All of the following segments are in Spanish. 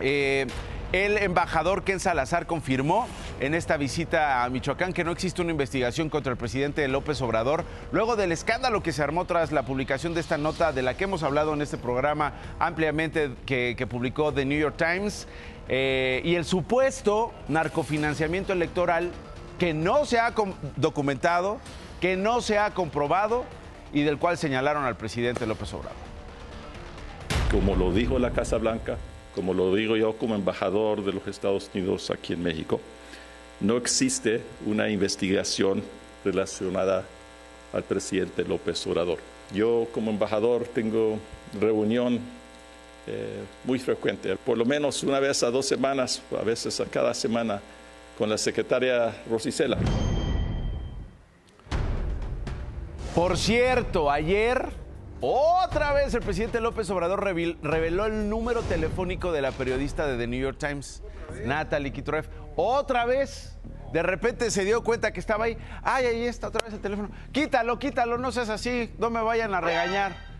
Eh, el embajador Ken Salazar confirmó en esta visita a Michoacán que no existe una investigación contra el presidente López Obrador, luego del escándalo que se armó tras la publicación de esta nota de la que hemos hablado en este programa ampliamente que, publicó The New York Times, eh, y el supuesto narcofinanciamiento electoral que no se ha documentado, que no se ha comprobado y del cual señalaron al presidente López Obrador. como lo dijo la Casa Blanca, como lo digo yo como embajador de los Estados Unidos aquí en México, no existe una investigación relacionada al presidente López Obrador. Yo como embajador tengo reunión eh, muy frecuente, por lo menos una vez a dos semanas, a veces a cada semana, con la secretaria Rosicela. Por cierto, ayer otra vez el presidente López Obrador reveló el número telefónico de la periodista de The New York Times, Natalie Kitreff. Otra vez. De repente se dio cuenta que estaba ahí. Ay, ahí está otra vez el teléfono. Quítalo, quítalo, no seas así, no me vayan a regañar.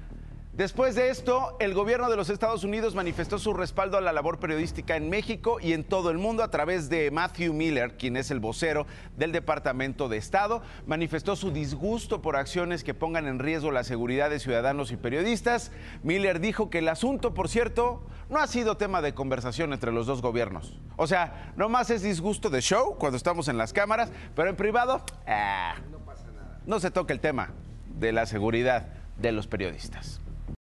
Después de esto, el gobierno de los Estados Unidos manifestó su respaldo a la labor periodística en México y en todo el mundo a través de Matthew Miller, quien es el vocero del Departamento de Estado. Manifestó su disgusto por acciones que pongan en riesgo la seguridad de ciudadanos y periodistas. Miller dijo que el asunto, por cierto, no ha sido tema de conversación entre los dos gobiernos. O sea, nomás es disgusto de show cuando estamos en las cámaras, pero en privado, ah, no se toca el tema de la seguridad de los periodistas.